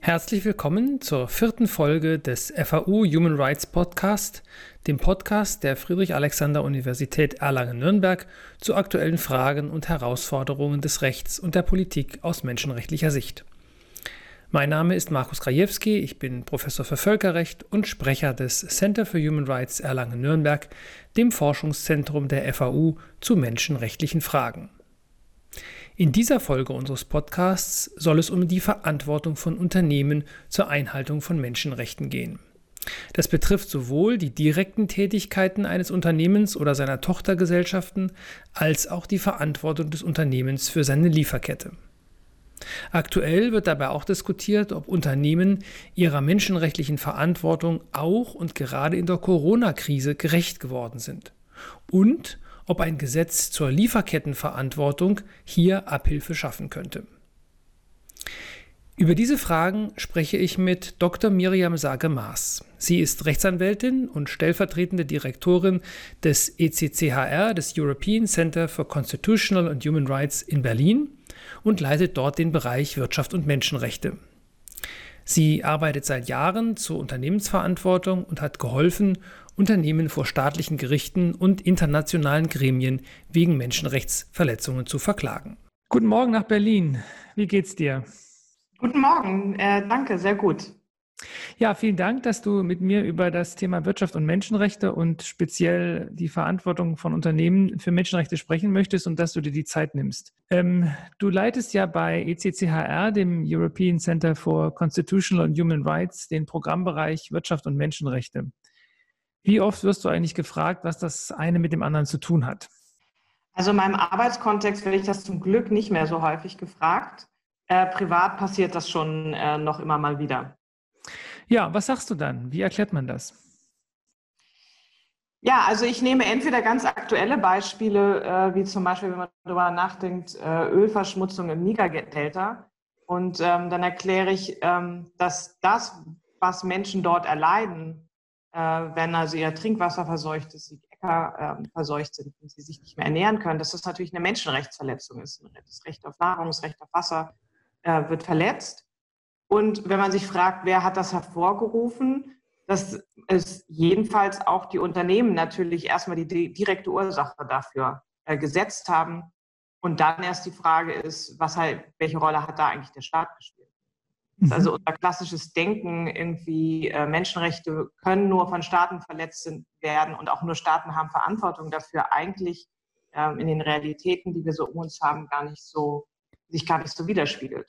Herzlich willkommen zur vierten Folge des FAU Human Rights Podcast, dem Podcast der Friedrich-Alexander-Universität Erlangen-Nürnberg zu aktuellen Fragen und Herausforderungen des Rechts und der Politik aus menschenrechtlicher Sicht. Mein Name ist Markus Krajewski, ich bin Professor für Völkerrecht und Sprecher des Center for Human Rights Erlangen-Nürnberg, dem Forschungszentrum der FAU zu menschenrechtlichen Fragen. In dieser Folge unseres Podcasts soll es um die Verantwortung von Unternehmen zur Einhaltung von Menschenrechten gehen. Das betrifft sowohl die direkten Tätigkeiten eines Unternehmens oder seiner Tochtergesellschaften als auch die Verantwortung des Unternehmens für seine Lieferkette. Aktuell wird dabei auch diskutiert, ob Unternehmen ihrer menschenrechtlichen Verantwortung auch und gerade in der Corona-Krise gerecht geworden sind und ob ein Gesetz zur Lieferkettenverantwortung hier Abhilfe schaffen könnte. Über diese Fragen spreche ich mit Dr. Miriam Sage-Maas. Sie ist Rechtsanwältin und stellvertretende Direktorin des ECCHR, des European Center for Constitutional and Human Rights in Berlin und leitet dort den Bereich Wirtschaft und Menschenrechte. Sie arbeitet seit Jahren zur Unternehmensverantwortung und hat geholfen, Unternehmen vor staatlichen Gerichten und internationalen Gremien wegen Menschenrechtsverletzungen zu verklagen. Guten Morgen nach Berlin. Wie geht's dir? Guten Morgen. Äh, danke, sehr gut. Ja, vielen Dank, dass du mit mir über das Thema Wirtschaft und Menschenrechte und speziell die Verantwortung von Unternehmen für Menschenrechte sprechen möchtest und dass du dir die Zeit nimmst. Ähm, du leitest ja bei ECCHR, dem European Center for Constitutional and Human Rights, den Programmbereich Wirtschaft und Menschenrechte. Wie oft wirst du eigentlich gefragt, was das eine mit dem anderen zu tun hat? Also in meinem Arbeitskontext werde ich das zum Glück nicht mehr so häufig gefragt. Äh, privat passiert das schon äh, noch immer mal wieder. Ja, was sagst du dann? Wie erklärt man das? Ja, also ich nehme entweder ganz aktuelle Beispiele, äh, wie zum Beispiel, wenn man darüber nachdenkt, äh, Ölverschmutzung im Niger-Delta. Und ähm, dann erkläre ich, ähm, dass das, was Menschen dort erleiden, wenn also ihr Trinkwasser verseucht ist, die Äcker äh, verseucht sind und sie sich nicht mehr ernähren können, dass das natürlich eine Menschenrechtsverletzung ist. Das Recht auf Nahrung, das Recht auf Wasser äh, wird verletzt. Und wenn man sich fragt, wer hat das hervorgerufen, dass es jedenfalls auch die Unternehmen natürlich erstmal die direkte Ursache dafür äh, gesetzt haben. Und dann erst die Frage ist, was halt, welche Rolle hat da eigentlich der Staat gespielt? Mhm. Also unser klassisches Denken, irgendwie äh, Menschenrechte können nur von Staaten verletzt werden und auch nur Staaten haben Verantwortung dafür, eigentlich ähm, in den Realitäten, die wir so um uns haben, gar nicht so, sich gar nicht so widerspiegelt.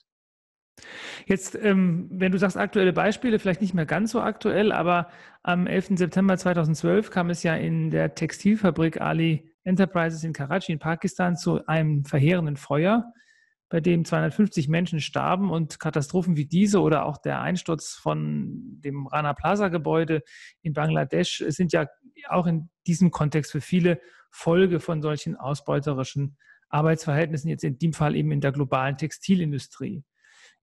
Jetzt, ähm, wenn du sagst aktuelle Beispiele, vielleicht nicht mehr ganz so aktuell, aber am 11. September 2012 kam es ja in der Textilfabrik Ali Enterprises in Karachi in Pakistan zu einem verheerenden Feuer bei dem 250 Menschen starben und Katastrophen wie diese oder auch der Einsturz von dem Rana Plaza Gebäude in Bangladesch sind ja auch in diesem Kontext für viele Folge von solchen ausbeuterischen Arbeitsverhältnissen, jetzt in dem Fall eben in der globalen Textilindustrie.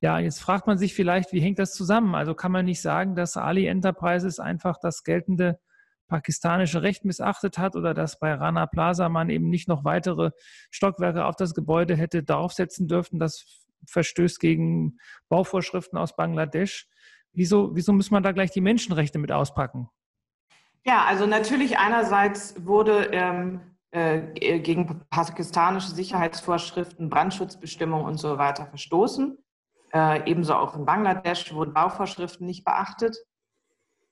Ja, jetzt fragt man sich vielleicht, wie hängt das zusammen? Also kann man nicht sagen, dass Ali Enterprises einfach das geltende pakistanische Recht missachtet hat oder dass bei Rana Plaza man eben nicht noch weitere Stockwerke auf das Gebäude hätte draufsetzen dürfen. Das verstößt gegen Bauvorschriften aus Bangladesch. Wieso, wieso muss man da gleich die Menschenrechte mit auspacken? Ja, also natürlich einerseits wurde ähm, äh, gegen pakistanische Sicherheitsvorschriften, Brandschutzbestimmungen und so weiter verstoßen. Äh, ebenso auch in Bangladesch wurden Bauvorschriften nicht beachtet.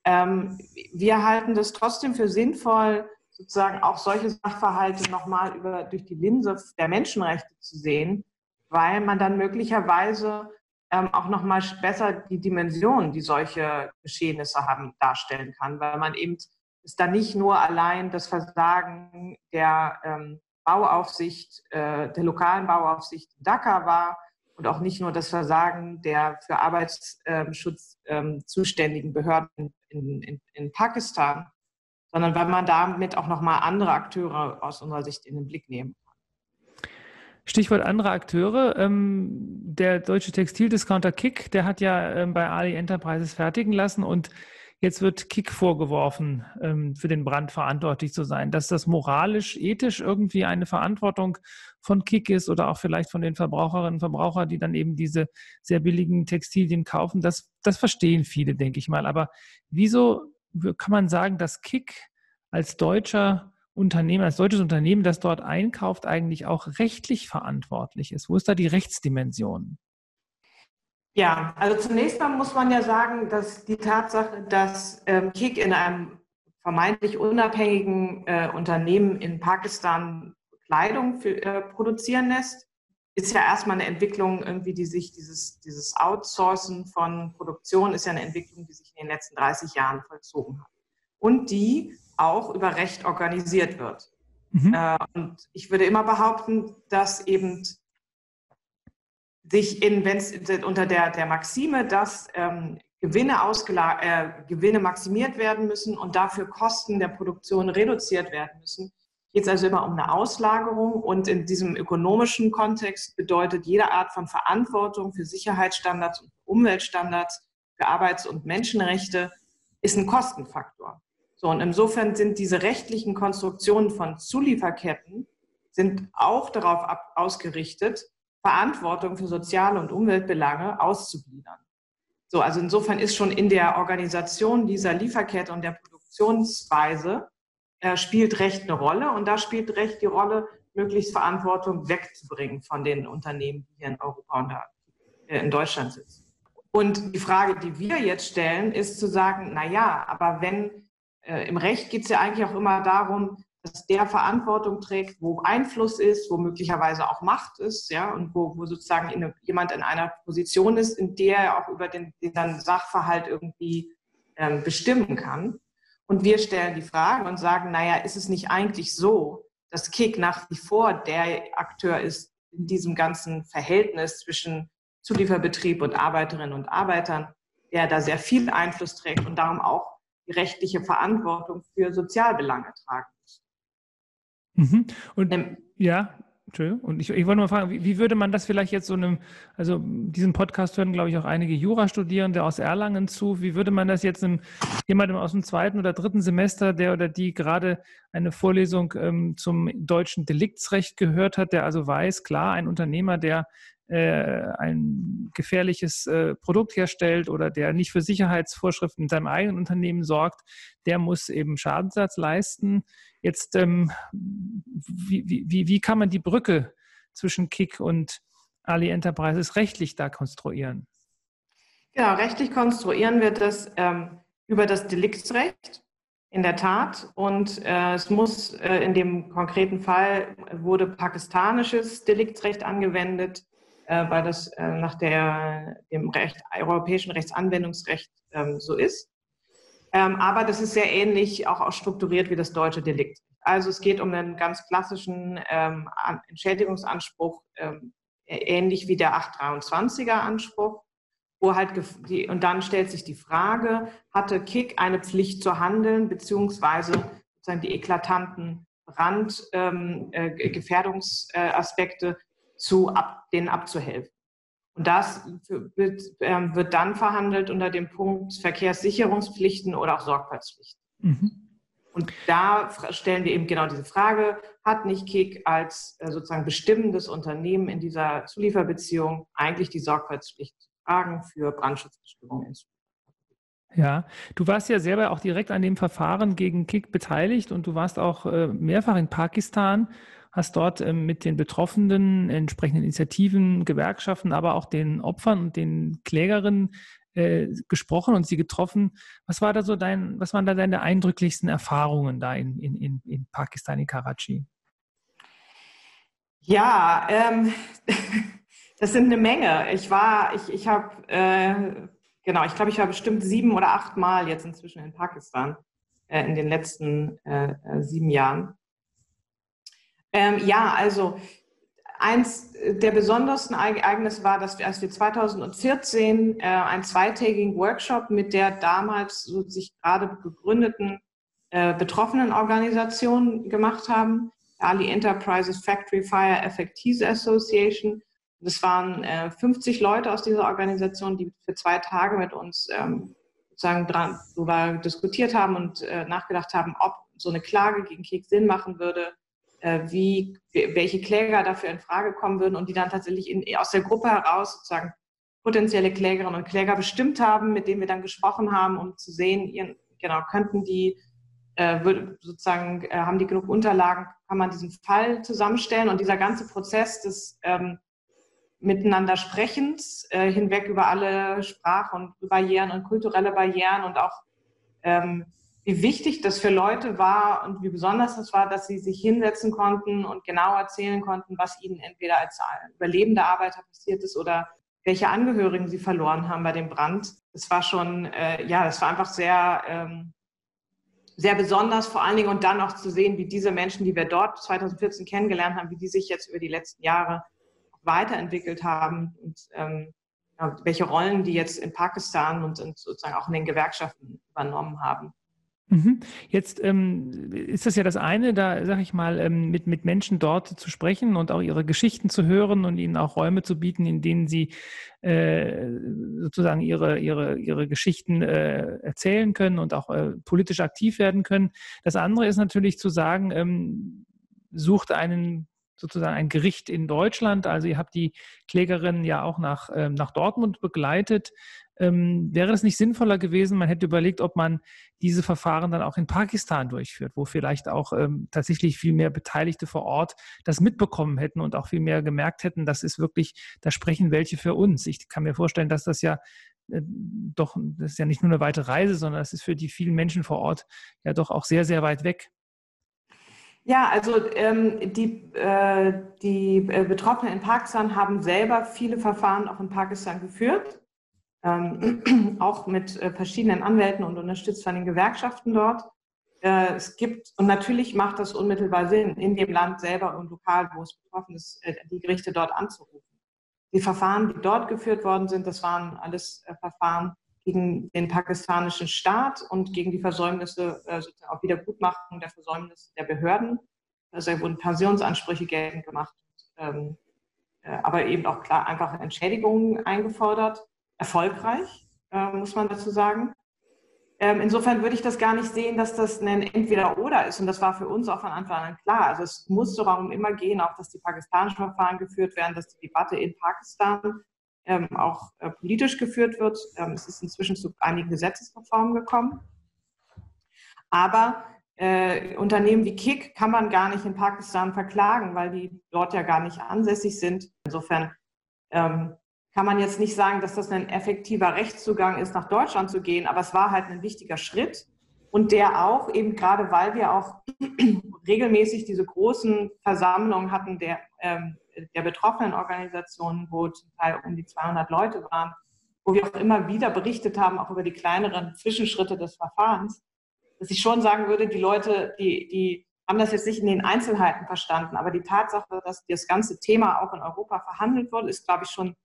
Ähm, wir halten das trotzdem für sinnvoll, sozusagen auch solche Sachverhalte nochmal über, durch die Linse der Menschenrechte zu sehen, weil man dann möglicherweise ähm, auch nochmal besser die Dimension, die solche Geschehnisse haben, darstellen kann, weil man eben ist dann nicht nur allein das Versagen der ähm, Bauaufsicht, äh, der lokalen Bauaufsicht Dhaka war, und auch nicht nur das Versagen der für Arbeitsschutz ähm, zuständigen Behörden in, in, in, Pakistan, sondern weil man damit auch nochmal andere Akteure aus unserer Sicht in den Blick nehmen kann. Stichwort andere Akteure. Ähm, der deutsche Textildiscounter Kick, der hat ja ähm, bei Ali Enterprises fertigen lassen und Jetzt wird Kick vorgeworfen, ähm, für den Brand verantwortlich zu sein. Dass das moralisch, ethisch irgendwie eine Verantwortung von Kick ist oder auch vielleicht von den Verbraucherinnen und Verbrauchern, die dann eben diese sehr billigen Textilien kaufen. Das, das verstehen viele, denke ich mal. Aber wieso kann man sagen, dass Kick als deutscher Unternehmen, als deutsches Unternehmen, das dort einkauft, eigentlich auch rechtlich verantwortlich ist? Wo ist da die Rechtsdimension? Ja, also zunächst mal muss man ja sagen, dass die Tatsache, dass ähm, Kik in einem vermeintlich unabhängigen äh, Unternehmen in Pakistan Kleidung für, äh, produzieren lässt, ist ja erstmal eine Entwicklung, irgendwie, die sich dieses, dieses Outsourcen von Produktion ist ja eine Entwicklung, die sich in den letzten 30 Jahren vollzogen hat. Und die auch über Recht organisiert wird. Mhm. Äh, und ich würde immer behaupten, dass eben sich in, wenn es unter der, der Maxime, dass ähm, Gewinne, äh, Gewinne maximiert werden müssen und dafür Kosten der Produktion reduziert werden müssen, geht es also immer um eine Auslagerung. Und in diesem ökonomischen Kontext bedeutet jede Art von Verantwortung für Sicherheitsstandards und Umweltstandards, für Arbeits- und Menschenrechte ist ein Kostenfaktor. So, und insofern sind diese rechtlichen Konstruktionen von Zulieferketten sind auch darauf ausgerichtet, Verantwortung für soziale und Umweltbelange auszugliedern. So, also insofern ist schon in der Organisation dieser Lieferkette und der Produktionsweise äh, spielt Recht eine Rolle und da spielt Recht die Rolle, möglichst Verantwortung wegzubringen von den Unternehmen, die hier in Europa und äh, in Deutschland sitzen. Und die Frage, die wir jetzt stellen, ist zu sagen, na ja, aber wenn äh, im Recht geht es ja eigentlich auch immer darum, dass der Verantwortung trägt, wo Einfluss ist, wo möglicherweise auch Macht ist, ja, und wo, wo sozusagen in, jemand in einer Position ist, in der er auch über den, den dann Sachverhalt irgendwie ähm, bestimmen kann. Und wir stellen die Frage und sagen, naja, ist es nicht eigentlich so, dass Kick nach wie vor der Akteur ist in diesem ganzen Verhältnis zwischen Zulieferbetrieb und Arbeiterinnen und Arbeitern, der da sehr viel Einfluss trägt und darum auch die rechtliche Verantwortung für Sozialbelange tragen muss. Mhm. Und ähm, ja, Entschuldigung. Und ich, ich wollte mal fragen, wie, wie, würde man das vielleicht jetzt so einem, also diesen Podcast hören, glaube ich, auch einige Jurastudierende aus Erlangen zu. Wie würde man das jetzt einem, jemandem aus dem zweiten oder dritten Semester, der oder die gerade eine Vorlesung ähm, zum deutschen Deliktsrecht gehört hat, der also weiß, klar, ein Unternehmer, der ein gefährliches äh, Produkt herstellt oder der nicht für Sicherheitsvorschriften in seinem eigenen Unternehmen sorgt, der muss eben Schadensersatz leisten. Jetzt, ähm, wie, wie, wie kann man die Brücke zwischen Kick und Ali Enterprises rechtlich da konstruieren? Genau, rechtlich konstruieren wir das ähm, über das Deliktsrecht. In der Tat. Und äh, es muss äh, in dem konkreten Fall wurde pakistanisches Deliktsrecht angewendet äh, weil das äh, nach der, dem Recht, europäischen Rechtsanwendungsrecht ähm, so ist. Ähm, aber das ist sehr ähnlich auch strukturiert wie das deutsche Delikt. Also es geht um einen ganz klassischen ähm, Entschädigungsanspruch, ähnlich wie der 823er Anspruch, wo halt die, und dann stellt sich die Frage, hatte Kick eine Pflicht zu handeln, beziehungsweise sozusagen die eklatanten Randgefährdungsaspekte ähm, äh, zu ab, denen abzuhelfen. Und das wird, äh, wird, dann verhandelt unter dem Punkt Verkehrssicherungspflichten oder auch Sorgfaltspflichten. Mhm. Und da stellen wir eben genau diese Frage, hat nicht KIK als äh, sozusagen bestimmendes Unternehmen in dieser Zulieferbeziehung eigentlich die Sorgfaltspflicht zu tragen für Brandschutzbestimmungen ja, du warst ja selber auch direkt an dem Verfahren gegen KIK beteiligt und du warst auch äh, mehrfach in Pakistan hast dort ähm, mit den Betroffenen, entsprechenden Initiativen, Gewerkschaften, aber auch den Opfern und den Klägerinnen äh, gesprochen und sie getroffen. Was war da so dein, was waren da deine eindrücklichsten Erfahrungen da in, in, in, in Pakistan, in Karachi? Ja, ähm, das sind eine Menge. Ich war, ich, ich habe, äh, genau, ich glaube, ich war bestimmt sieben oder acht Mal jetzt inzwischen in Pakistan äh, in den letzten äh, äh sieben Jahren. Ähm, ja, also eins der besondersten Ereignisse war, dass wir, als wir 2014 äh, einen zweitägigen Workshop mit der damals so sich gerade gegründeten äh, betroffenen Organisation gemacht haben, Ali Enterprises Factory Fire Effectees Association. Das waren äh, 50 Leute aus dieser Organisation, die für zwei Tage mit uns ähm, sozusagen dran, darüber diskutiert haben und äh, nachgedacht haben, ob so eine Klage gegen Krieg Sinn machen würde wie, welche Kläger dafür in Frage kommen würden und die dann tatsächlich in, aus der Gruppe heraus sozusagen potenzielle Klägerinnen und Kläger bestimmt haben, mit denen wir dann gesprochen haben, um zu sehen, ihren, genau, könnten die äh, sozusagen, äh, haben die genug Unterlagen, kann man diesen Fall zusammenstellen und dieser ganze Prozess des ähm, Miteinander Sprechens äh, hinweg über alle Sprach- und Barrieren und kulturelle Barrieren und auch ähm, wie wichtig das für Leute war und wie besonders das war, dass sie sich hinsetzen konnten und genau erzählen konnten, was ihnen entweder als überlebende Arbeiter passiert ist oder welche Angehörigen sie verloren haben bei dem Brand. Das war schon, äh, ja, das war einfach sehr, ähm, sehr besonders, vor allen Dingen und dann auch zu sehen, wie diese Menschen, die wir dort 2014 kennengelernt haben, wie die sich jetzt über die letzten Jahre weiterentwickelt haben und ähm, welche Rollen die jetzt in Pakistan und sozusagen auch in den Gewerkschaften übernommen haben. Mhm. Jetzt ähm, ist das ja das eine, da sage ich mal, ähm, mit, mit Menschen dort zu sprechen und auch ihre Geschichten zu hören und ihnen auch Räume zu bieten, in denen sie äh, sozusagen ihre, ihre, ihre Geschichten äh, erzählen können und auch äh, politisch aktiv werden können. Das andere ist natürlich zu sagen, ähm, sucht einen sozusagen ein Gericht in Deutschland. Also ihr habt die Klägerin ja auch nach, ähm, nach Dortmund begleitet. Ähm, wäre das nicht sinnvoller gewesen, man hätte überlegt, ob man diese Verfahren dann auch in Pakistan durchführt, wo vielleicht auch ähm, tatsächlich viel mehr Beteiligte vor Ort das mitbekommen hätten und auch viel mehr gemerkt hätten, das ist wirklich, da sprechen welche für uns. Ich kann mir vorstellen, dass das ja äh, doch, das ist ja nicht nur eine weite Reise, sondern es ist für die vielen Menschen vor Ort ja doch auch sehr, sehr weit weg. Ja, also ähm, die, äh, die äh, Betroffenen in Pakistan haben selber viele Verfahren auch in Pakistan geführt ähm, auch mit äh, verschiedenen Anwälten und unterstützt von den Gewerkschaften dort. Äh, es gibt, und natürlich macht das unmittelbar Sinn, in dem Land selber und lokal, wo es betroffen ist, äh, die Gerichte dort anzurufen. Die Verfahren, die dort geführt worden sind, das waren alles äh, Verfahren gegen den pakistanischen Staat und gegen die Versäumnisse, äh, sozusagen auch Wiedergutmachung der Versäumnisse der Behörden. Also wurden Pensionsansprüche geltend gemacht, ähm, äh, aber eben auch klar einfach Entschädigungen eingefordert erfolgreich, äh, muss man dazu sagen. Ähm, insofern würde ich das gar nicht sehen, dass das ein Entweder-Oder ist. Und das war für uns auch von Anfang an klar. Also es muss darum immer gehen, auch dass die pakistanischen Verfahren geführt werden, dass die Debatte in Pakistan ähm, auch äh, politisch geführt wird. Ähm, es ist inzwischen zu einigen Gesetzesreformen gekommen. Aber äh, Unternehmen wie Kik kann man gar nicht in Pakistan verklagen, weil die dort ja gar nicht ansässig sind. Insofern ähm, kann man jetzt nicht sagen, dass das ein effektiver Rechtszugang ist, nach Deutschland zu gehen, aber es war halt ein wichtiger Schritt. Und der auch eben gerade, weil wir auch regelmäßig diese großen Versammlungen hatten der, ähm, der betroffenen Organisationen, wo zum Teil um die 200 Leute waren, wo wir auch immer wieder berichtet haben, auch über die kleineren Zwischenschritte des Verfahrens, dass ich schon sagen würde, die Leute, die, die haben das jetzt nicht in den Einzelheiten verstanden, aber die Tatsache, dass das ganze Thema auch in Europa verhandelt wurde, ist, glaube ich, schon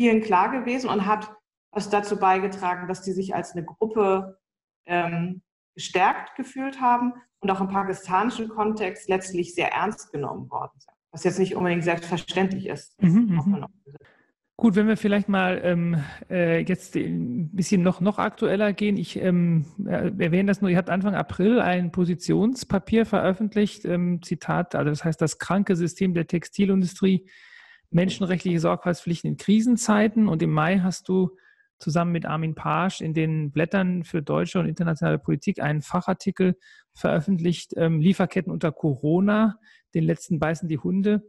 vielen klar gewesen und hat was dazu beigetragen, dass die sich als eine Gruppe ähm, gestärkt gefühlt haben und auch im pakistanischen Kontext letztlich sehr ernst genommen worden sind. Was jetzt nicht unbedingt selbstverständlich ist. Mhm, mhm. Gut, wenn wir vielleicht mal ähm, äh, jetzt ein bisschen noch, noch aktueller gehen. Ich ähm, erwähne das nur, ihr habt Anfang April ein Positionspapier veröffentlicht, ähm, Zitat, also das heißt das kranke System der Textilindustrie menschenrechtliche Sorgfaltspflichten in Krisenzeiten. Und im Mai hast du zusammen mit Armin Pasch in den Blättern für deutsche und internationale Politik einen Fachartikel veröffentlicht, ähm, Lieferketten unter Corona, den letzten beißen die Hunde.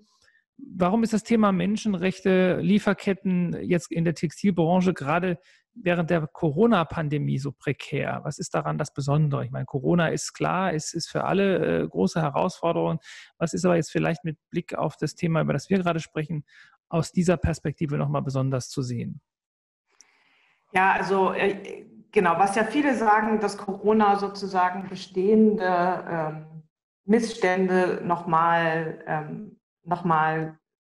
Warum ist das Thema Menschenrechte, Lieferketten jetzt in der Textilbranche gerade während der Corona-Pandemie so prekär? Was ist daran das Besondere? Ich meine, Corona ist klar, es ist für alle äh, große Herausforderung. Was ist aber jetzt vielleicht mit Blick auf das Thema, über das wir gerade sprechen, aus dieser Perspektive nochmal besonders zu sehen? Ja, also äh, genau, was ja viele sagen, dass Corona sozusagen bestehende ähm, Missstände nochmal ähm, noch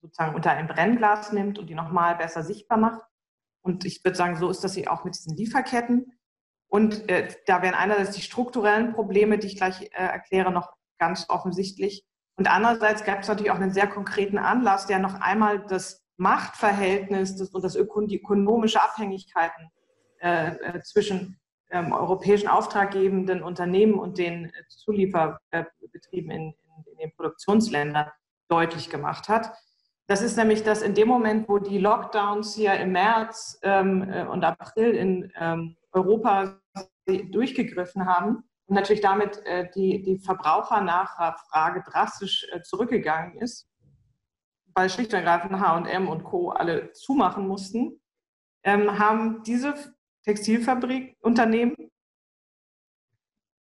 sozusagen unter ein Brennglas nimmt und die nochmal besser sichtbar macht. Und ich würde sagen, so ist das auch mit diesen Lieferketten. Und äh, da wären einerseits die strukturellen Probleme, die ich gleich äh, erkläre, noch ganz offensichtlich. Und andererseits gab es natürlich auch einen sehr konkreten Anlass, der noch einmal das Machtverhältnis das, und das Öko die ökonomische Abhängigkeiten äh, äh zwischen ähm, europäischen auftraggebenden Unternehmen und den äh, Zulieferbetrieben in, in in den Produktionsländern deutlich gemacht hat. Das ist nämlich, dass in dem Moment, wo die Lockdowns hier im März ähm, äh, und April in ähm, Europa durchgegriffen haben und natürlich damit äh, die, die Verbrauchernachfrage drastisch äh, zurückgegangen ist, weil schlicht und ergreifend H&M und Co. alle zumachen mussten, ähm, haben diese Textilfabrikunternehmen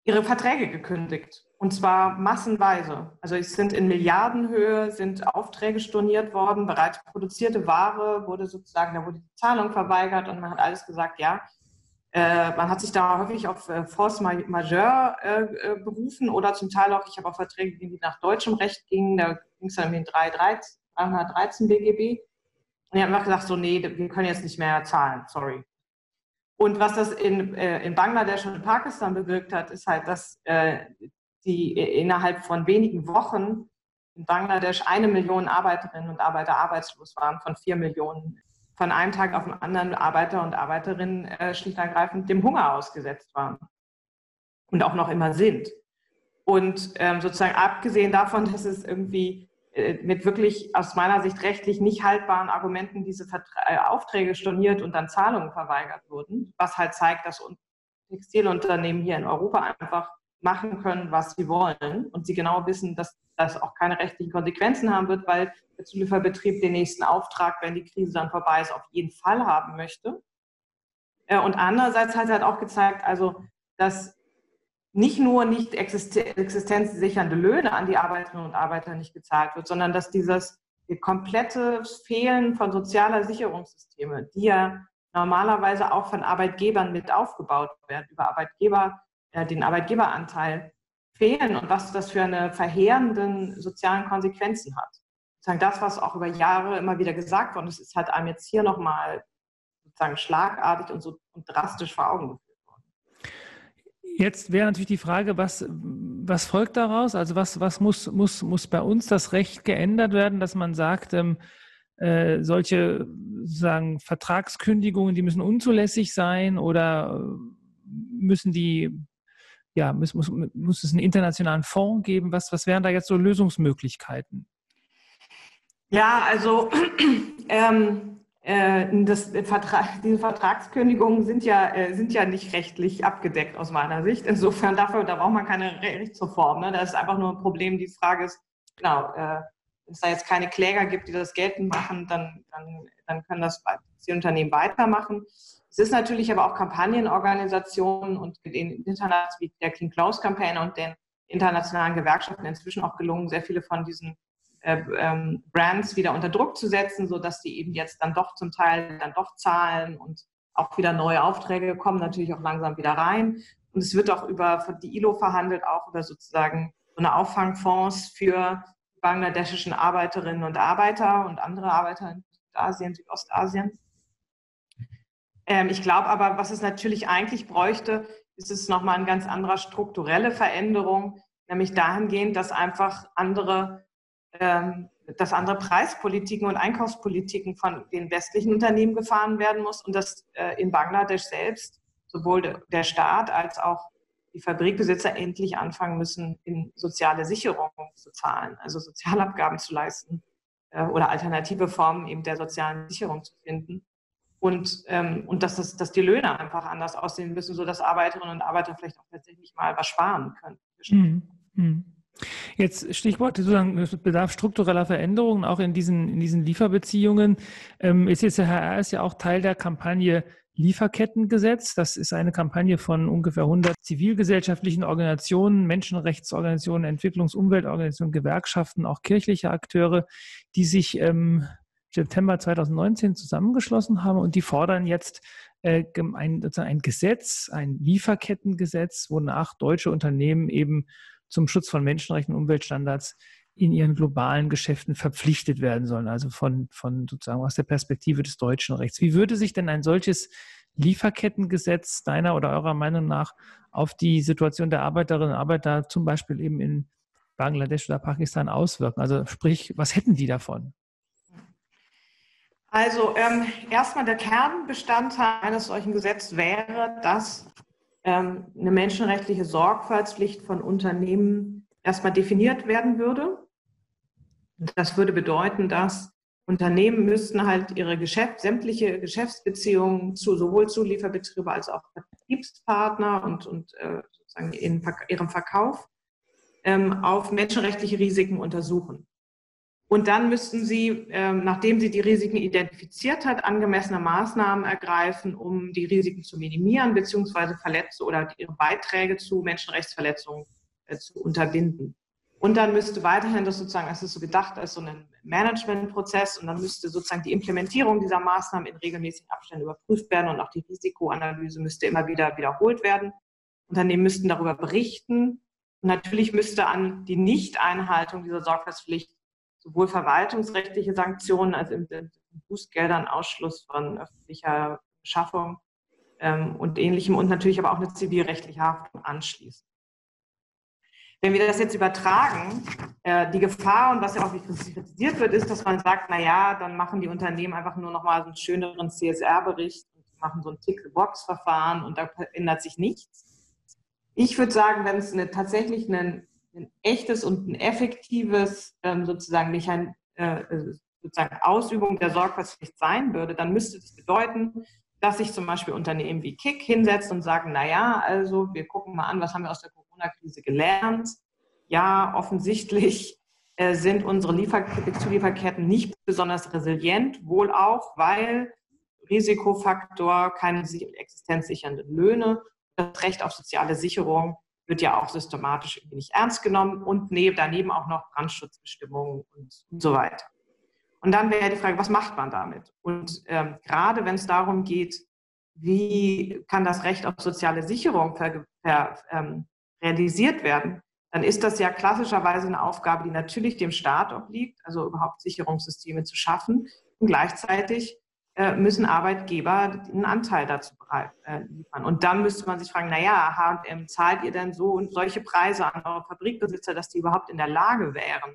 ihre Verträge gekündigt. Und zwar massenweise. Also es sind in Milliardenhöhe sind Aufträge storniert worden, bereits produzierte Ware wurde sozusagen, da wurde die Zahlung verweigert und man hat alles gesagt, ja. Äh, man hat sich da häufig auf äh, Force Majeure äh, äh, berufen oder zum Teil auch, ich habe auch Verträge, die nach deutschem Recht gingen, da ging es dann um den 313 BGB. Und die haben einfach gesagt, so, nee, wir können jetzt nicht mehr zahlen, sorry. Und was das in, äh, in Bangladesch und Pakistan bewirkt hat, ist halt, dass äh, die innerhalb von wenigen Wochen in Bangladesch eine Million Arbeiterinnen und Arbeiter arbeitslos waren, von vier Millionen. Von einem Tag auf den anderen Arbeiter und Arbeiterinnen äh, schlicht und ergreifend dem Hunger ausgesetzt waren und auch noch immer sind. Und ähm, sozusagen abgesehen davon, dass es irgendwie äh, mit wirklich aus meiner Sicht rechtlich nicht haltbaren Argumenten diese äh, Aufträge storniert und dann Zahlungen verweigert wurden, was halt zeigt, dass Textilunternehmen hier in Europa einfach machen können, was sie wollen und sie genau wissen, dass das auch keine rechtlichen Konsequenzen haben wird, weil der Zulieferbetrieb den nächsten Auftrag, wenn die Krise dann vorbei ist, auf jeden Fall haben möchte. Äh, und andererseits hat es halt auch gezeigt, also dass nicht nur nicht existenzsichernde Löhne an die Arbeiterinnen und Arbeiter nicht gezahlt wird, sondern dass dieses komplette Fehlen von sozialer Sicherungssysteme, die ja normalerweise auch von Arbeitgebern mit aufgebaut werden, über Arbeitgeber, äh, den Arbeitgeberanteil fehlen und was das für eine verheerenden sozialen Konsequenzen hat. Sozusagen das, was auch über Jahre immer wieder gesagt worden ist, ist halt einem jetzt hier nochmal sozusagen schlagartig und so und drastisch vor Augen geführt. Jetzt wäre natürlich die Frage, was, was folgt daraus? Also was, was muss, muss, muss bei uns das Recht geändert werden, dass man sagt, ähm, äh, solche sagen Vertragskündigungen, die müssen unzulässig sein oder müssen die, ja, muss, muss, muss es einen internationalen Fonds geben? Was, was wären da jetzt so Lösungsmöglichkeiten? Ja, also ähm, äh, das Vertrag, diese Vertragskündigungen sind ja, äh, sind ja nicht rechtlich abgedeckt aus meiner Sicht. Insofern dafür, da braucht man keine Rechtsreform. Ne? Das ist einfach nur ein Problem. Die Frage ist, genau, äh, wenn es da jetzt keine Kläger gibt, die das geltend machen, dann, dann, dann können das die Unternehmen weitermachen. Es ist natürlich aber auch Kampagnenorganisationen und den Internats wie der Clean Close Campaign und den internationalen Gewerkschaften inzwischen auch gelungen, sehr viele von diesen äh, Brands wieder unter Druck zu setzen, sodass die eben jetzt dann doch zum Teil dann doch zahlen und auch wieder neue Aufträge kommen natürlich auch langsam wieder rein. Und es wird auch über die ILO verhandelt, auch über sozusagen so eine Auffangfonds für bangladeschischen Arbeiterinnen und Arbeiter und andere Arbeiter in Südasien, Südostasien. Ähm, ich glaube aber, was es natürlich eigentlich bräuchte, ist es nochmal eine ganz andere strukturelle Veränderung, nämlich dahingehend, dass einfach andere ähm, dass andere Preispolitiken und Einkaufspolitiken von den westlichen Unternehmen gefahren werden muss und dass äh, in Bangladesch selbst sowohl der Staat als auch die Fabrikbesitzer endlich anfangen müssen, in soziale Sicherung zu zahlen, also Sozialabgaben zu leisten äh, oder alternative Formen eben der sozialen Sicherung zu finden. Und, ähm, und dass, das, dass die Löhne einfach anders aussehen müssen, sodass Arbeiterinnen und Arbeiter vielleicht auch tatsächlich mal was sparen können. Mhm. Jetzt Stichwort sozusagen es bedarf struktureller Veränderungen auch in diesen, in diesen Lieferbeziehungen. Ähm, ist jetzt der HR ist ja auch Teil der Kampagne Lieferkettengesetz. Das ist eine Kampagne von ungefähr 100 zivilgesellschaftlichen Organisationen, Menschenrechtsorganisationen, Entwicklungs- Umweltorganisationen, Gewerkschaften, auch kirchliche Akteure, die sich im September 2019 zusammengeschlossen haben und die fordern jetzt äh, ein, ein Gesetz, ein Lieferkettengesetz, wonach deutsche Unternehmen eben zum Schutz von Menschenrechten und Umweltstandards in ihren globalen Geschäften verpflichtet werden sollen, also von, von sozusagen aus der Perspektive des deutschen Rechts. Wie würde sich denn ein solches Lieferkettengesetz deiner oder eurer Meinung nach auf die Situation der Arbeiterinnen und Arbeiter zum Beispiel eben in Bangladesch oder Pakistan auswirken? Also sprich, was hätten die davon? Also ähm, erstmal der Kernbestandteil eines solchen Gesetzes wäre, dass ähm, eine menschenrechtliche Sorgfaltspflicht von Unternehmen erstmal definiert werden würde. Das würde bedeuten, dass Unternehmen müssten halt ihre Geschäft, sämtliche Geschäftsbeziehungen zu sowohl Zulieferbetriebe als auch Vertriebspartner und, und äh, sozusagen in ihrem Verkauf ähm, auf menschenrechtliche Risiken untersuchen. Und dann müssten Sie, ähm, nachdem Sie die Risiken identifiziert hat, angemessene Maßnahmen ergreifen, um die Risiken zu minimieren beziehungsweise Verletzungen oder ihre Beiträge zu Menschenrechtsverletzungen äh, zu unterbinden. Und dann müsste weiterhin das sozusagen, es ist so gedacht als so ein Managementprozess und dann müsste sozusagen die Implementierung dieser Maßnahmen in regelmäßigen Abständen überprüft werden und auch die Risikoanalyse müsste immer wieder wiederholt werden. Unternehmen müssten darüber berichten. Und natürlich müsste an die Nichteinhaltung dieser Sorgfaltspflicht sowohl verwaltungsrechtliche Sanktionen als im Bußgeldern, Ausschluss von öffentlicher Beschaffung ähm, und ähnlichem und natürlich aber auch eine zivilrechtliche Haftung anschließen. Wenn wir das jetzt übertragen, äh, die Gefahr und was ja auch kritisiert wird, ist, dass man sagt, na ja, dann machen die Unternehmen einfach nur noch mal einen schöneren CSR-Bericht und machen so ein Tick-the-Box-Verfahren und da ändert sich nichts. Ich würde sagen, wenn es eine, tatsächlich einen ein echtes und ein effektives ähm, sozusagen Mechan äh, sozusagen Ausübung der Sorgfaltspflicht sein würde, dann müsste das bedeuten, dass sich zum Beispiel Unternehmen wie Kick hinsetzt und sagen, naja, also wir gucken mal an, was haben wir aus der Corona-Krise gelernt. Ja, offensichtlich äh, sind unsere Liefer Zulieferketten nicht besonders resilient, wohl auch, weil Risikofaktor, keine existenzsichernden Löhne, das Recht auf soziale Sicherung wird ja auch systematisch irgendwie nicht ernst genommen und daneben auch noch Brandschutzbestimmungen und, und so weiter. Und dann wäre die Frage, was macht man damit? Und ähm, gerade wenn es darum geht, wie kann das Recht auf soziale Sicherung ver, ver, ähm, realisiert werden, dann ist das ja klassischerweise eine Aufgabe, die natürlich dem Staat obliegt, also überhaupt Sicherungssysteme zu schaffen und gleichzeitig müssen Arbeitgeber einen Anteil dazu äh, liefern. Und dann müsste man sich fragen, naja, H&M, zahlt ihr denn so und solche Preise an eure Fabrikbesitzer, dass die überhaupt in der Lage wären,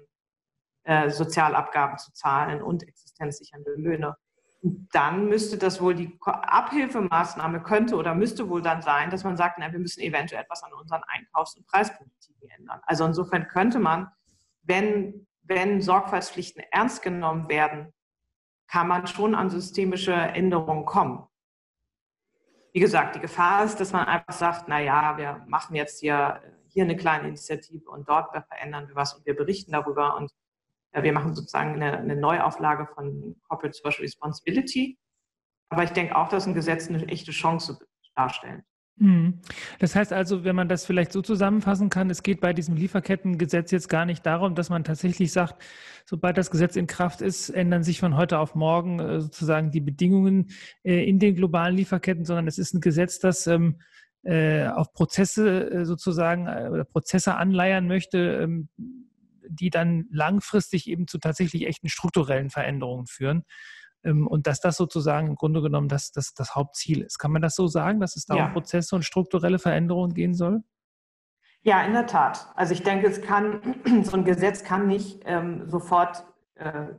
äh, Sozialabgaben zu zahlen und existenzsichernde Löhne? Und dann müsste das wohl die Abhilfemaßnahme könnte oder müsste wohl dann sein, dass man sagt, na, wir müssen eventuell etwas an unseren Einkaufs- und Preispolitiken ändern. Also insofern könnte man, wenn, wenn Sorgfaltspflichten ernst genommen werden, kann man schon an systemische Änderungen kommen. Wie gesagt, die Gefahr ist, dass man einfach sagt, na ja, wir machen jetzt hier, hier eine kleine Initiative und dort verändern wir was und wir berichten darüber und ja, wir machen sozusagen eine, eine Neuauflage von Corporate Social Responsibility. Aber ich denke auch, dass ein Gesetz eine echte Chance darstellt. Mhm. Das heißt also, wenn man das vielleicht so zusammenfassen kann, es geht bei diesem Lieferkettengesetz jetzt gar nicht darum, dass man tatsächlich sagt, sobald das Gesetz in Kraft ist, ändern sich von heute auf morgen äh, sozusagen die Bedingungen äh, in den globalen Lieferketten, sondern es ist ein Gesetz, das ähm, äh, auf Prozesse sozusagen oder Prozesse anleiern möchte, ähm, die dann langfristig eben zu tatsächlich echten strukturellen Veränderungen führen. Ähm, und dass das sozusagen im Grunde genommen das, das, das Hauptziel ist. Kann man das so sagen, dass es da ja. um Prozesse und strukturelle Veränderungen gehen soll? Ja, in der Tat. Also ich denke, es kann, so ein Gesetz kann nicht ähm, sofort äh,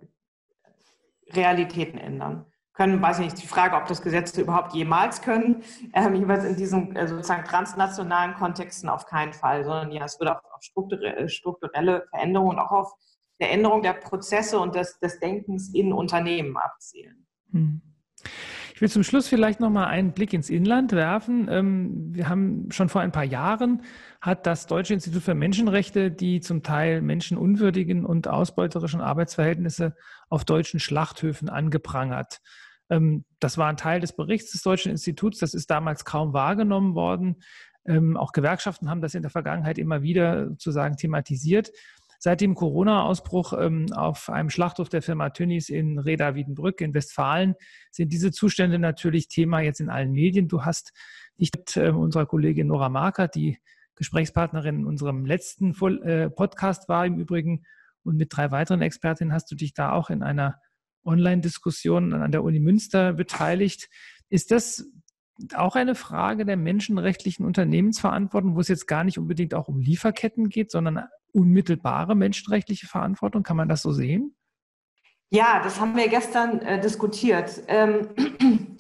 Realitäten ändern. Können, weiß ich nicht, die Frage, ob das Gesetze überhaupt jemals können, ähm, jeweils in diesen äh, sozusagen transnationalen Kontexten auf keinen Fall, sondern ja, es wird auf, auf strukturelle, strukturelle Veränderungen, auch auf der Änderung der Prozesse und des, des Denkens in Unternehmen abzielen. Hm. Ich will zum Schluss vielleicht noch mal einen Blick ins Inland werfen. Ähm, wir haben schon vor ein paar Jahren hat das Deutsche Institut für Menschenrechte die zum Teil menschenunwürdigen und ausbeuterischen Arbeitsverhältnisse auf deutschen Schlachthöfen angeprangert. Ähm, das war ein Teil des Berichts des Deutschen Instituts. Das ist damals kaum wahrgenommen worden. Ähm, auch Gewerkschaften haben das in der Vergangenheit immer wieder sozusagen thematisiert. Seit dem Corona-Ausbruch ähm, auf einem Schlachthof der Firma Tönnies in Reda-Wiedenbrück in Westfalen sind diese Zustände natürlich Thema jetzt in allen Medien. Du hast dich mit äh, unserer Kollegin Nora Markert, die Gesprächspartnerin in unserem letzten äh, Podcast war im Übrigen, und mit drei weiteren Expertinnen hast du dich da auch in einer Online-Diskussion an der Uni Münster beteiligt. Ist das auch eine Frage der menschenrechtlichen Unternehmensverantwortung, wo es jetzt gar nicht unbedingt auch um Lieferketten geht, sondern unmittelbare menschenrechtliche Verantwortung? Kann man das so sehen? Ja, das haben wir gestern äh, diskutiert. Ähm,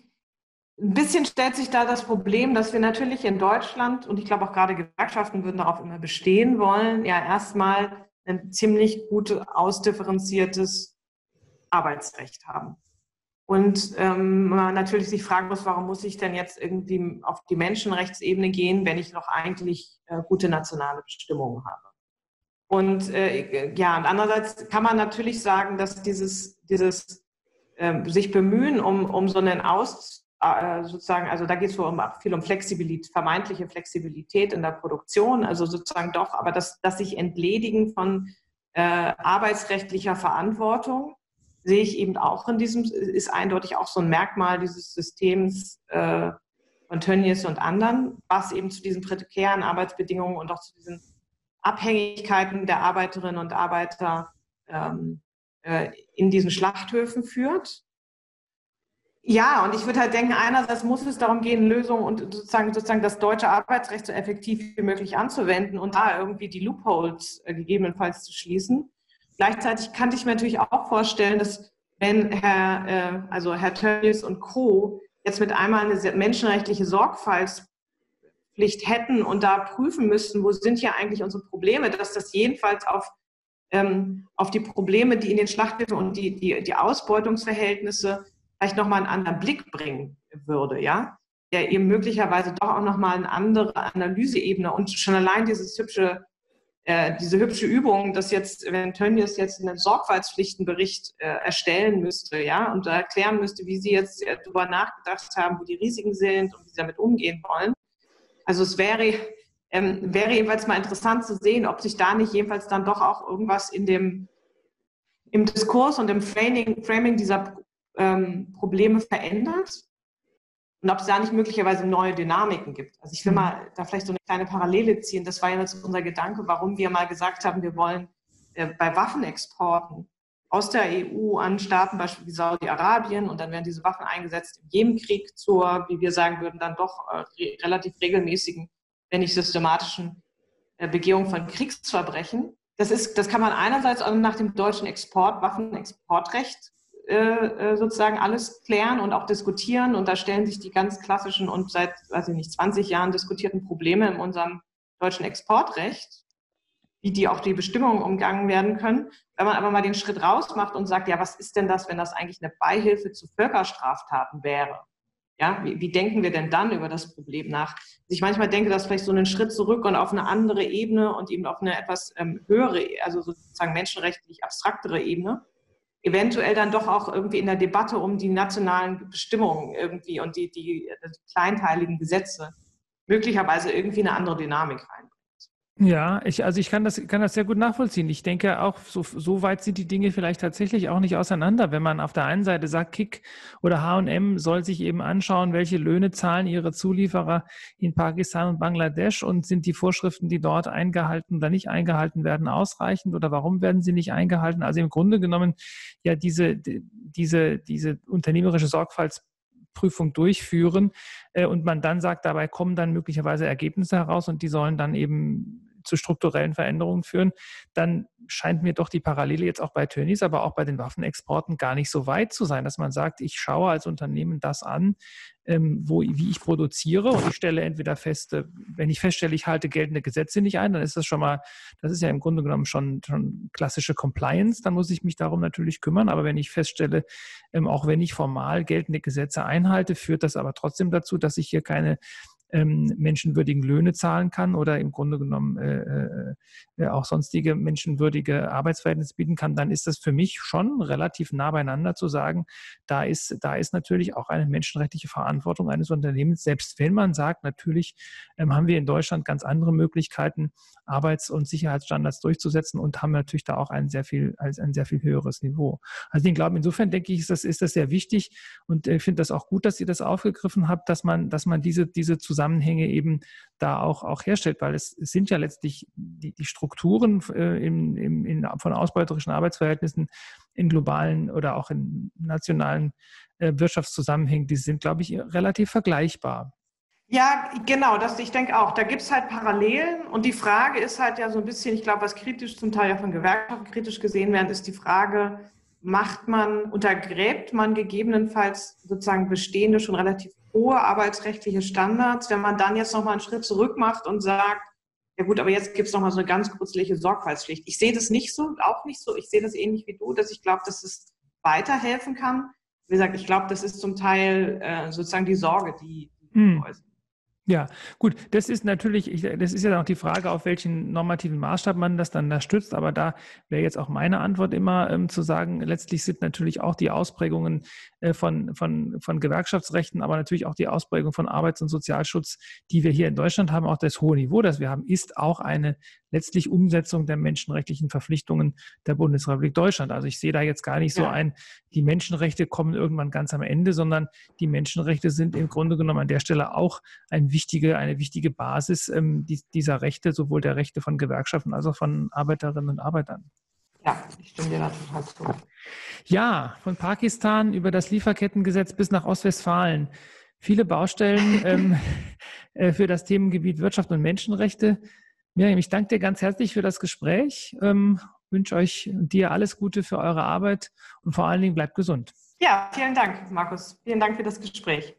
ein bisschen stellt sich da das Problem, dass wir natürlich in Deutschland, und ich glaube auch gerade Gewerkschaften würden darauf immer bestehen wollen, ja erstmal ein ziemlich gut ausdifferenziertes Arbeitsrecht haben. Und ähm, man natürlich sich fragen muss, warum muss ich denn jetzt irgendwie auf die Menschenrechtsebene gehen, wenn ich noch eigentlich äh, gute nationale Bestimmungen habe. Und äh, ja, und andererseits kann man natürlich sagen, dass dieses, dieses äh, sich bemühen, um, um so einen Aus, äh, sozusagen, also da geht es um, viel um Flexibilität, vermeintliche Flexibilität in der Produktion, also sozusagen doch, aber das, das sich entledigen von äh, arbeitsrechtlicher Verantwortung sehe ich eben auch in diesem, ist eindeutig auch so ein Merkmal dieses Systems äh, von Tönnies und anderen, was eben zu diesen prekären Arbeitsbedingungen und auch zu diesen Abhängigkeiten der Arbeiterinnen und Arbeiter ähm, äh, in diesen Schlachthöfen führt. Ja, und ich würde halt denken, einerseits muss es darum gehen, Lösungen und sozusagen, sozusagen das deutsche Arbeitsrecht so effektiv wie möglich anzuwenden und da irgendwie die Loopholes äh, gegebenenfalls zu schließen. Gleichzeitig kann ich mir natürlich auch vorstellen, dass wenn Herr, äh, also Herr Tönnies und Co. jetzt mit einmal eine menschenrechtliche Sorgfaltspflicht hätten und da prüfen müssten, wo sind hier eigentlich unsere Probleme, dass das jedenfalls auf, ähm, auf die Probleme, die in den Schlachthöfen und die, die, die Ausbeutungsverhältnisse vielleicht nochmal einen anderen Blick bringen würde, ja, der eben möglicherweise doch auch nochmal eine andere Analyseebene und schon allein dieses hübsche äh, diese hübsche Übung, dass jetzt, wenn Tönnies jetzt einen Sorgfaltspflichtenbericht äh, erstellen müsste, ja, und erklären müsste, wie sie jetzt äh, darüber nachgedacht haben, wo die Risiken sind und wie sie damit umgehen wollen. Also es wäre, ähm, wäre jedenfalls mal interessant zu sehen, ob sich da nicht jedenfalls dann doch auch irgendwas in dem, im Diskurs und im Framing, Framing dieser ähm, Probleme verändert und ob es da nicht möglicherweise neue Dynamiken gibt. Also ich will mhm. mal da vielleicht so eine kleine Parallele ziehen. Das war ja jetzt unser Gedanke, warum wir mal gesagt haben, wir wollen äh, bei Waffenexporten aus der EU an Staaten, beispielsweise Saudi-Arabien, und dann werden diese Waffen eingesetzt im Jemenkrieg zur, wie wir sagen würden, dann doch äh, re relativ regelmäßigen, wenn nicht systematischen äh, Begehung von Kriegsverbrechen. Das, ist, das kann man einerseits auch nach dem deutschen Export, Waffenexportrecht äh, äh, sozusagen alles klären und auch diskutieren. Und da stellen sich die ganz klassischen und seit, weiß ich nicht, 20 Jahren diskutierten Probleme in unserem deutschen Exportrecht, wie die auch die Bestimmungen umgangen werden können. Wenn man aber mal den Schritt raus macht und sagt, ja, was ist denn das, wenn das eigentlich eine Beihilfe zu Völkerstraftaten wäre? Ja, wie, wie denken wir denn dann über das Problem nach? Ich manchmal denke, dass vielleicht so einen Schritt zurück und auf eine andere Ebene und eben auf eine etwas ähm, höhere, also sozusagen menschenrechtlich abstraktere Ebene, eventuell dann doch auch irgendwie in der Debatte um die nationalen Bestimmungen irgendwie und die, die, die kleinteiligen Gesetze möglicherweise irgendwie eine andere Dynamik rein. Ja, ich, also ich kann das, kann das sehr gut nachvollziehen. Ich denke auch, so, so weit sind die Dinge vielleicht tatsächlich auch nicht auseinander. Wenn man auf der einen Seite sagt, Kick oder H&M soll sich eben anschauen, welche Löhne zahlen ihre Zulieferer in Pakistan und Bangladesch und sind die Vorschriften, die dort eingehalten oder nicht eingehalten werden, ausreichend oder warum werden sie nicht eingehalten? Also im Grunde genommen ja diese, diese, diese unternehmerische Sorgfalts Prüfung durchführen äh, und man dann sagt, dabei kommen dann möglicherweise Ergebnisse heraus und die sollen dann eben zu strukturellen Veränderungen führen, dann scheint mir doch die Parallele jetzt auch bei Tönnies, aber auch bei den Waffenexporten gar nicht so weit zu sein, dass man sagt, ich schaue als Unternehmen das an, ähm, wo, wie ich produziere und ich stelle entweder fest, äh, wenn ich feststelle, ich halte geltende Gesetze nicht ein, dann ist das schon mal, das ist ja im Grunde genommen schon, schon klassische Compliance, dann muss ich mich darum natürlich kümmern, aber wenn ich feststelle, ähm, auch wenn ich formal geltende Gesetze einhalte, führt das aber trotzdem dazu, dass ich hier keine ähm, menschenwürdigen Löhne zahlen kann oder im Grunde genommen äh, äh, äh, auch sonstige menschenwürdige Arbeitsverhältnisse bieten kann, dann ist das für mich schon relativ nah beieinander zu sagen, da ist, da ist natürlich auch eine menschenrechtliche Verantwortung eines Unternehmens, selbst wenn man sagt, natürlich ähm, haben wir in Deutschland ganz andere Möglichkeiten, Arbeits- und Sicherheitsstandards durchzusetzen und haben natürlich da auch ein sehr viel, ein sehr viel höheres Niveau. Also ich glaube, insofern denke ich, ist das, ist das sehr wichtig und ich finde das auch gut, dass ihr das aufgegriffen habt, dass man, dass man diese, diese Zusammenhänge eben da auch, auch herstellt, weil es, es sind ja letztlich die, die Strukturen äh, in, in, in, von ausbeuterischen Arbeitsverhältnissen in globalen oder auch in nationalen äh, Wirtschaftszusammenhängen, die sind, glaube ich, relativ vergleichbar. Ja, genau, das, ich denke auch. Da gibt es halt Parallelen und die Frage ist halt ja so ein bisschen, ich glaube, was kritisch zum Teil ja von Gewerkschaften kritisch gesehen werden, ist die Frage, macht man, untergräbt man gegebenenfalls sozusagen bestehende, schon relativ hohe arbeitsrechtliche Standards, wenn man dann jetzt nochmal einen Schritt zurück macht und sagt, ja gut, aber jetzt gibt es nochmal so eine ganz kurzliche Sorgfaltspflicht. Ich sehe das nicht so, auch nicht so. Ich sehe das ähnlich wie du, dass ich glaube, dass es weiterhelfen kann. Wie gesagt, ich glaube, das ist zum Teil äh, sozusagen die Sorge, die, die hm. Ja, gut, das ist natürlich, ich, das ist ja auch die Frage, auf welchen normativen Maßstab man das dann da stützt, aber da wäre jetzt auch meine Antwort immer ähm, zu sagen, letztlich sind natürlich auch die Ausprägungen äh, von, von, von Gewerkschaftsrechten, aber natürlich auch die Ausprägung von Arbeits- und Sozialschutz, die wir hier in Deutschland haben, auch das hohe Niveau, das wir haben, ist auch eine letztlich Umsetzung der menschenrechtlichen Verpflichtungen der Bundesrepublik Deutschland. Also ich sehe da jetzt gar nicht so ein, die Menschenrechte kommen irgendwann ganz am Ende, sondern die Menschenrechte sind im Grunde genommen an der Stelle auch ein wichtige, eine wichtige Basis ähm, dieser Rechte, sowohl der Rechte von Gewerkschaften als auch von Arbeiterinnen und Arbeitern. Ja, ich stimme dir da total zu. Ja, von Pakistan über das Lieferkettengesetz bis nach Ostwestfalen. Viele Baustellen ähm, äh, für das Themengebiet Wirtschaft und Menschenrechte. Miriam, ich danke dir ganz herzlich für das Gespräch. Ähm, wünsche euch dir alles Gute für eure Arbeit und vor allen Dingen bleibt gesund. Ja, vielen Dank, Markus. Vielen Dank für das Gespräch.